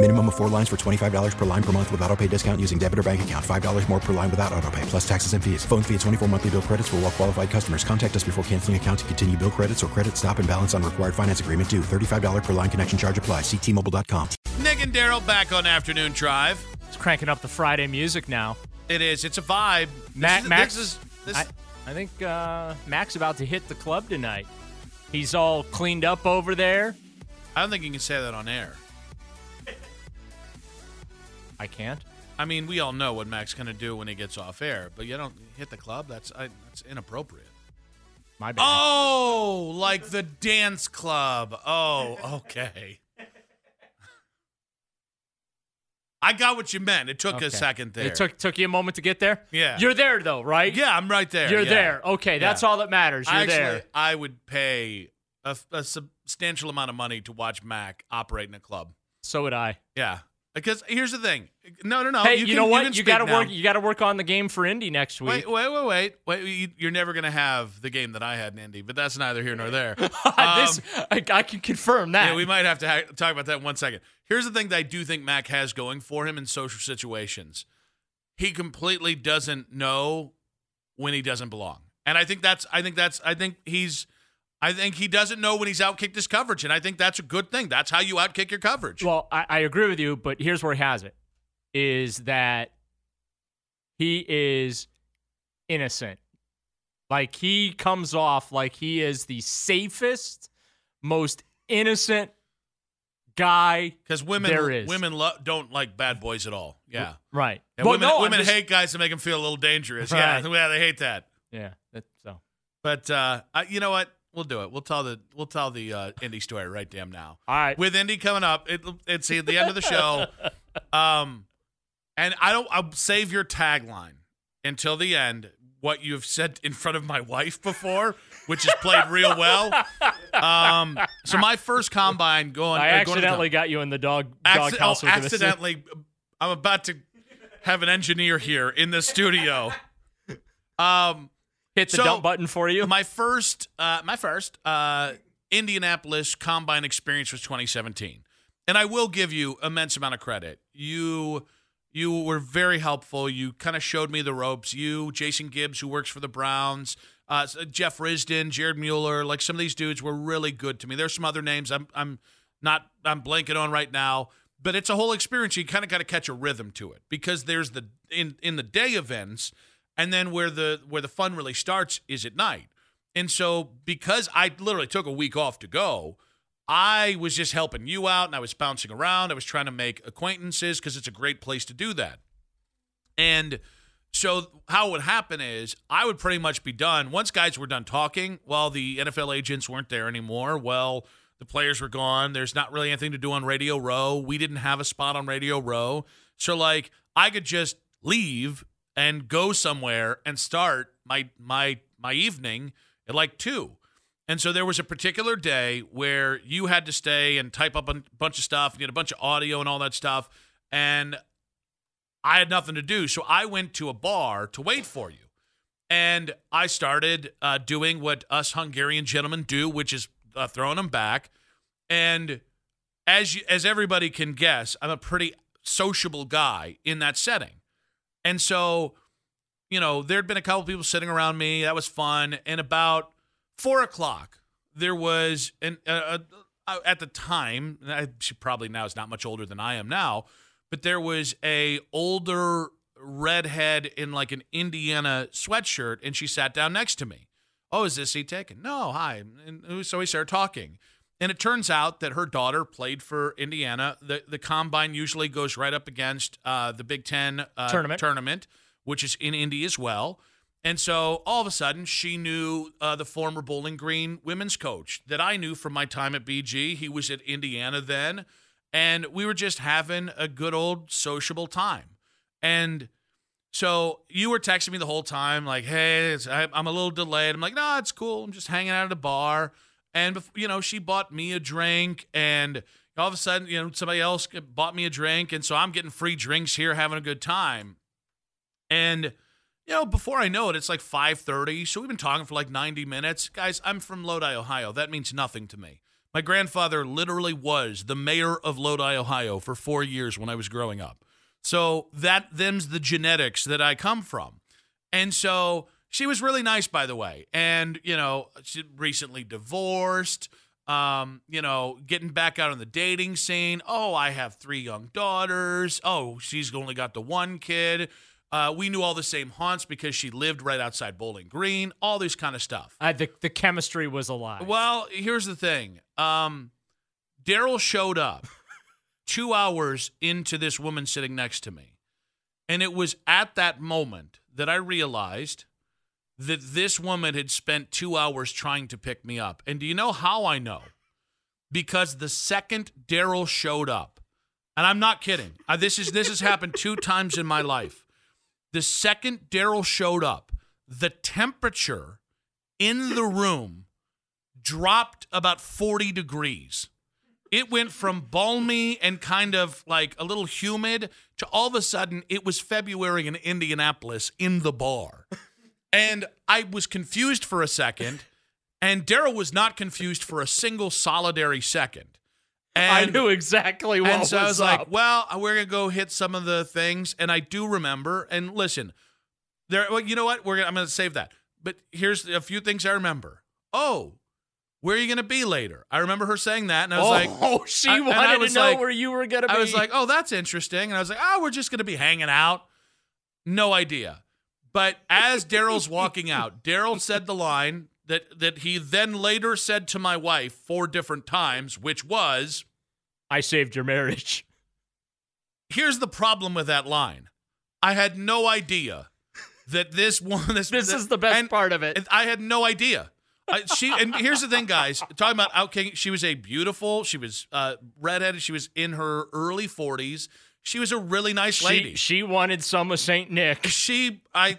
Minimum of four lines for $25 per line per month with auto pay discount using debit or bank account. $5 more per line without auto pay, plus taxes and fees. Phone fee at 24 monthly bill credits for all well qualified customers. Contact us before canceling account to continue bill credits or credit stop and balance on required finance agreement due. $35 per line connection charge apply. Ctmobile.com. Nick and Daryl back on Afternoon Drive. It's cranking up the Friday music now. It is. It's a vibe. Ma- this is, Max, this is this, I, I think uh, Mac's about to hit the club tonight. He's all cleaned up over there. I don't think you can say that on air. I can't. I mean, we all know what Mac's going to do when he gets off air, but you don't hit the club. That's I, that's inappropriate. My bad. Oh, like the dance club. Oh, okay. I got what you meant. It took Okay. a second there. It took took you a moment to get there. Yeah. You're there though, right? Yeah, I'm right there. You're yeah. there. Okay, that's all that matters. You're I actually, there. I would pay a, a substantial amount of money to watch Mac operate in a club. So would I. Yeah, because here's the thing. No, no, no. hey, you, you, can- know what? can You, got to work. You got to work on the game for Indy next week. Wait, wait, wait, wait, wait. you- You're never gonna have the game that I had in Indy, but that's neither here nor there. this, Um, I, I can confirm that. yeah, we might have to ha- talk about that in one second. Here's the thing that I do think Mac has going for him in social situations. He completely doesn't know when he doesn't belong, and I think that's. I think that's. I think he's. I think he doesn't know when he's outkicked his coverage, and I think that's a good thing. That's how you outkick your coverage. Well, I, I agree with you, but here's where he has it: is that he is innocent. Like he comes off like he is the safest, most innocent guy. Because women, There is. women lo- don't like bad boys at all. Yeah, Right. and Well, women, no, women just- hate guys that make them feel a little dangerous. Right. Yeah, yeah, they hate that. Yeah. That, so But uh, I, you know what? We'll do it. We'll tell the we'll tell the uh, Indy story right damn now. all right. With Indy coming up, it, it's at the end of the show. Um, and I don't. I'll save your tagline until the end. What you've said in front of my wife before, which has played real well. Um, so my first combine going. I uh, going to accidentally got you in the dog Acci- doghouse oh, with the assistant. accidentally. I'm about to have an engineer here in the studio. Um, hit the so, dump button for you. my first, uh, my first uh, Indianapolis combine experience was 2017, and I will give you immense amount of credit. You. You were very helpful. You kind of showed me the ropes. You, Jason Gibbs, who works for the Browns, uh, Jeff Risdon, Jared Mueller, like some of these dudes were really good to me. There's some other names I'm I'm not I'm blanking on right now, but it's a whole experience. You kind of got to catch a rhythm to it because there's the in in the day events, and then where the where the fun really starts is at night. And so because I literally took a week off to go, I was just helping you out and I was bouncing around. I was trying to make acquaintances because it's a great place to do that. And so how it would happen is I would pretty much be done once guys were done talking. Well, the NFL agents weren't there anymore. Well, the players were gone. There's not really anything to do on Radio Row. We didn't have a spot on Radio Row. So like I could just leave and go somewhere and start my my my evening at like 2. And so there was a particular day where you had to stay and type up a bunch of stuff and get a bunch of audio and all that stuff and I had nothing to do. So I went to a bar to wait for you. And I started uh, doing what us Hungarian gentlemen do, which is uh, throwing them back. And as you, as everybody can guess, I'm a pretty sociable guy in that setting. And so, you know, there'd been a couple people sitting around me. That was fun. And about four o'clock, there was an uh, at the time. She probably now is not much older than I am now, but there was a older redhead in like an Indiana sweatshirt, and she sat down next to me. Oh, is this seat taken? No, hi. And so we started talking. And it turns out that her daughter played for Indiana. The the combine usually goes right up against uh, the Big Ten uh, Tournament. tournament, which is in Indy as well. And so all of a sudden, she knew uh, the former Bowling Green women's coach that I knew from my time at BG. He was at Indiana then. And we were just having a good old sociable time. And so you were texting me the whole time, like, hey, it's, I, I'm a little delayed. I'm like, no, it's cool. I'm just hanging out at a bar. And, you know, she bought me a drink. And all of a sudden, you know, somebody else bought me a drink. And so I'm getting free drinks here, having a good time. And, you know, before I know it, it's like 5:30. So we've been talking for like 90 minutes. Guys, I'm from Lodi, Ohio. That means nothing to me. My grandfather literally was the mayor of Lodi, Ohio for 4 years when I was growing up. So that them's the genetics that I come from. And so she was really nice, by the way. And, you know, she recently divorced, um, you know, getting back out on the dating scene. Oh, I have three young daughters. Oh, she's only got the one kid. Uh, we knew all the same haunts because she lived right outside Bowling Green, all this kind of stuff. Uh, the the chemistry was alive. Well, here's the thing. Um, Daryl showed up two hours into this woman sitting next to me. And it was at that moment that I realized that this woman had spent two hours trying to pick me up. And do you know how I know? Because the second Daryl showed up, and I'm not kidding. Uh, this is this has happened two times in my life. The second Daryl showed up, the temperature in the room dropped about 40 degrees. It went from balmy and kind of like a little humid to all of a sudden it was February in Indianapolis in the bar. And I was confused for a second, and Daryl was not confused for a single solitary second. I knew exactly what and so I was like, well, we're gonna go hit some of the things, and I do remember. And listen, there. Well, you know what? We're gonna, I'm gonna save that. But here's a few things I remember. Oh, where are you gonna be later? I remember her saying that, and I was oh, like, oh, she and I wanted to know like- where you were gonna be. I was like, oh, that's interesting. And I was like, oh, we're just gonna be hanging out. No idea. But as Daryl's walking out, Daryl said the line that that he then later said to my wife four different times, which was. I saved your marriage. here's the problem with that line. I had no idea that this one. This, This is the best part of it. I had no idea. I, she and here's the thing, guys. Talking about out King, she was a beautiful. She was uh, redheaded. She was in her early 40s. She was a really nice lady. She she wanted some of Saint Nick. She, I,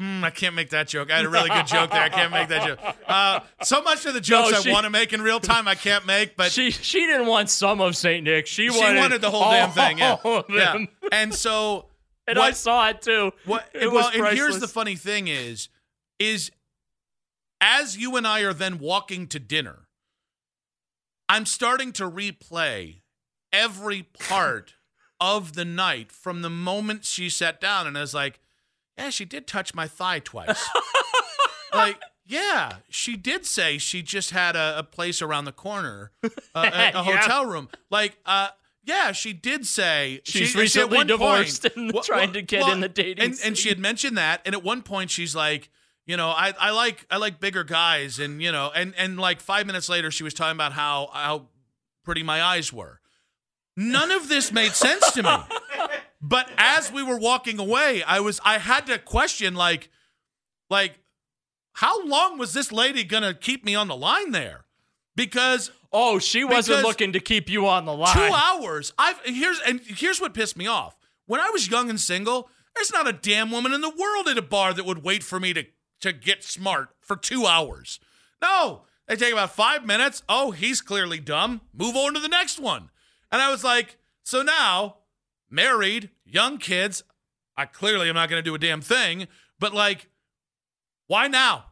mm, I can't make that joke. I had a really good joke there. I can't make that joke. Uh, so much of the jokes No, she- I want to make in real time, I can't make. But She she didn't want some of Saint Nick. She she wanted, wanted the whole damn thing. Yeah, yeah. And so, And I saw it too. What? It well, and here's the funny thing is, is as you and I are then walking to dinner, I'm starting to replay every part of the night from the moment she sat down, and I was like, yeah, she did touch my thigh twice. like. Yeah, she did say she just had a, a place around the corner, uh, a, a Yeah. hotel room. Like, uh, yeah, she did say She's she, she recently one divorced point- and Well, trying to get well, in the dating and, and she had mentioned that and at one point she's like you know I, I like i like bigger guys and you know and and like five minutes later she was talking about how how pretty my eyes were none of this made sense to me but as we were walking away i was i had to question like like how long was this lady gonna keep me on the line there because Oh, she wasn't Because looking to keep you on the line. Two hours. I've here's and here's what pissed me off. When I was young and single, there's not a damn woman in the world at a bar that would wait for me to to get smart for two hours. No, they take about five minutes. Oh, he's clearly dumb. Move on to the next one. And I was like, so now, married, young kids. I clearly am not going to do a damn thing. But like, why now?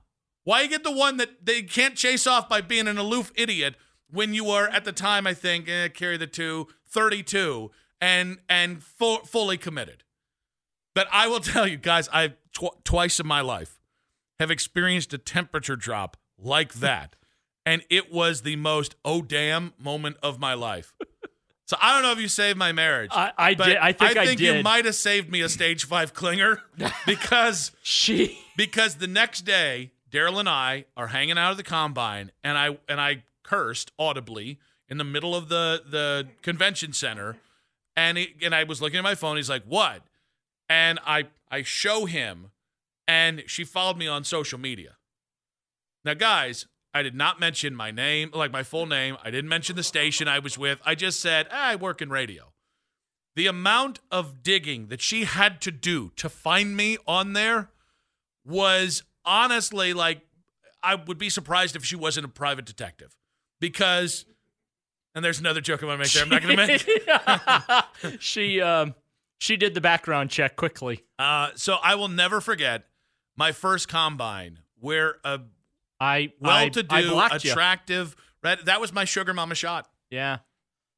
Why you get the one that they can't chase off by being an aloof idiot when you are at the time I think eh, carry the two 32 and and fu- fully committed. But I will tell you guys, I tw- twice in my life have experienced a temperature drop like that, and it was the most oh damn moment of my life. So I don't know if you saved my marriage. I- I did- I think I didn't. I think you might have saved me a stage five clinger because She because the next day Daryl and I are hanging out at the combine, and I and I cursed audibly in the middle of the the convention center, and he, and I was looking at my phone. He's like, "What?" And I I show him, and she followed me on social media. Now, guys, I did not mention my name, like my full name. I didn't mention the station I was with. I just said ah, I work in radio. The amount of digging that she had to do to find me on there was honestly like I would be surprised if she wasn't a private detective because and there's another joke I'm gonna make there. I'm not gonna make. she um she did the background check quickly. Uh, so I will never forget my first combine where a I well-to-do, I, I attractive red, that was my sugar mama shot. Yeah.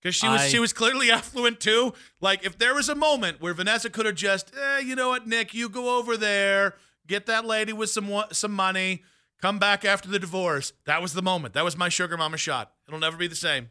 Because she was I- she was clearly affluent too. Like if there was a moment where Vanessa could have just, eh, you know what, Nick, you go over there, get that lady with some some money, come back after the divorce. That was the moment. That was my sugar mama shot. It'll never be the same.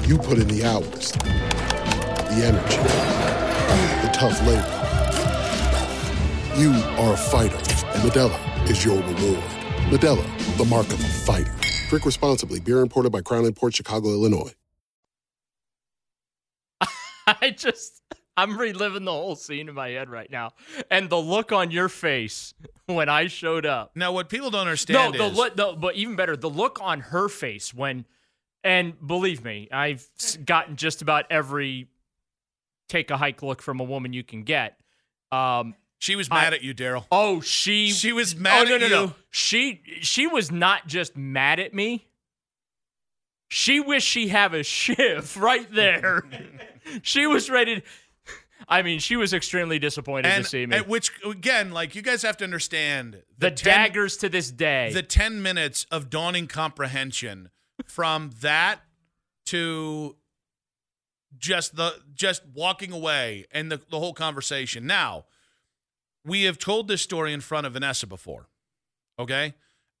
You put in the hours, the energy, the tough labor. You are a fighter, and Modelo is your reward. Modelo, the mark of a fighter. Drink responsibly. Beer imported by Crown Port Chicago, Illinois. I just I'm reliving the whole scene in my head right now. And the look on your face when I showed up. Now, what people don't understand No, understand the is look, the, but even better, the look on her face when, and believe me, I've gotten just about every take a hike look from a woman you can get. Um, she was mad I- at you, Daryl. oh, she She was mad oh, no, at no, you. No. She she was not just mad at me. She wished she have a shift right there. she was ready. To, I mean, she was extremely disappointed And, to see me. and which again, like you guys have to understand the 10 daggers to this day. the 10 minutes of dawning comprehension from that to just the just walking away and the, the whole conversation. Now we have told this story in front of vanessa before okay?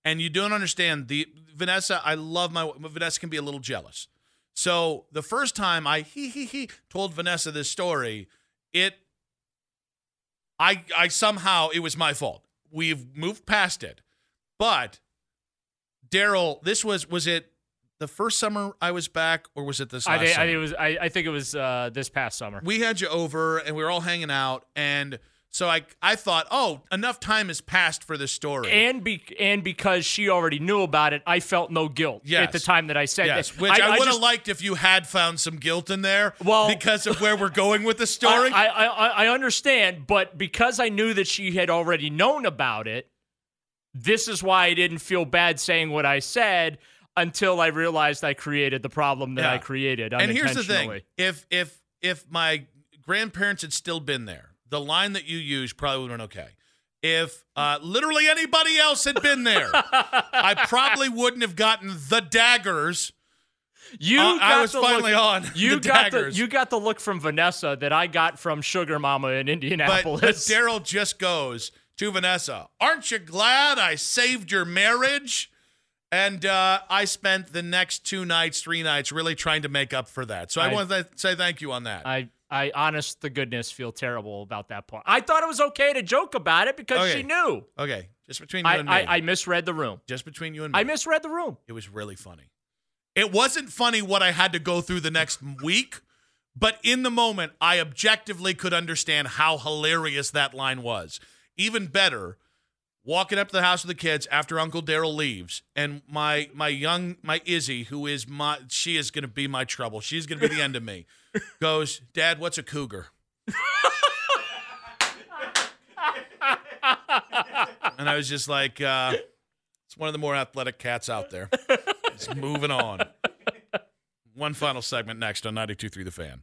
And you don't understand the vanessa i love my vanessa can be a little jealous. So the first time i he he he told vanessa this story it i i somehow it was my fault. We've moved past it. But Daryl, this was was it the first summer I was back, or was it this I I it was. I, I think it was uh, this past summer. we had you over, and we were all hanging out, and so I I thought, oh, enough time has passed for this story. and be and because she already knew about it, I felt no guilt Yes. at the time that I said yes, that. which I, would have liked if you had found some guilt in there, Well- because of where we're going with the story. I, I, I, I understand, but because I knew that she had already known about it, this is why I didn't feel bad saying what I said until I realized I created the problem that Yeah. I created and here's the thing: if if if my grandparents had still been there, the line that you used probably would have been okay. If uh, literally anybody else had been there, I probably wouldn't have gotten the daggers. You Uh, I was finally look, on You got the you got the look from Vanessa that I got from Sugar Mama in But, Indianapolis. but Daryl just goes to Vanessa, Aren't you glad I saved your marriage? And uh, I spent the next two nights, three nights, really trying to make up for that. So I, I- want to say thank you on that. I, I, honest to goodness, feel terrible about that part. I thought it was okay to joke about it because Okay. she knew. okay, just between you I, and me. I, I misread the room. just between you and me. I misread the room. It was really funny. It wasn't funny what I had to go through the next week, but in the moment, I objectively could understand how hilarious that line was. Even better, walking up to the house with the kids after Uncle Daryl leaves, and my my young my Izzy, who is my she is going to be my trouble. She's going to be the end of me. Goes, Dad, what's a cougar? and I was just like, uh, it's one of the more athletic cats out there. It's moving on. One final segment next on 92.3 The Fan.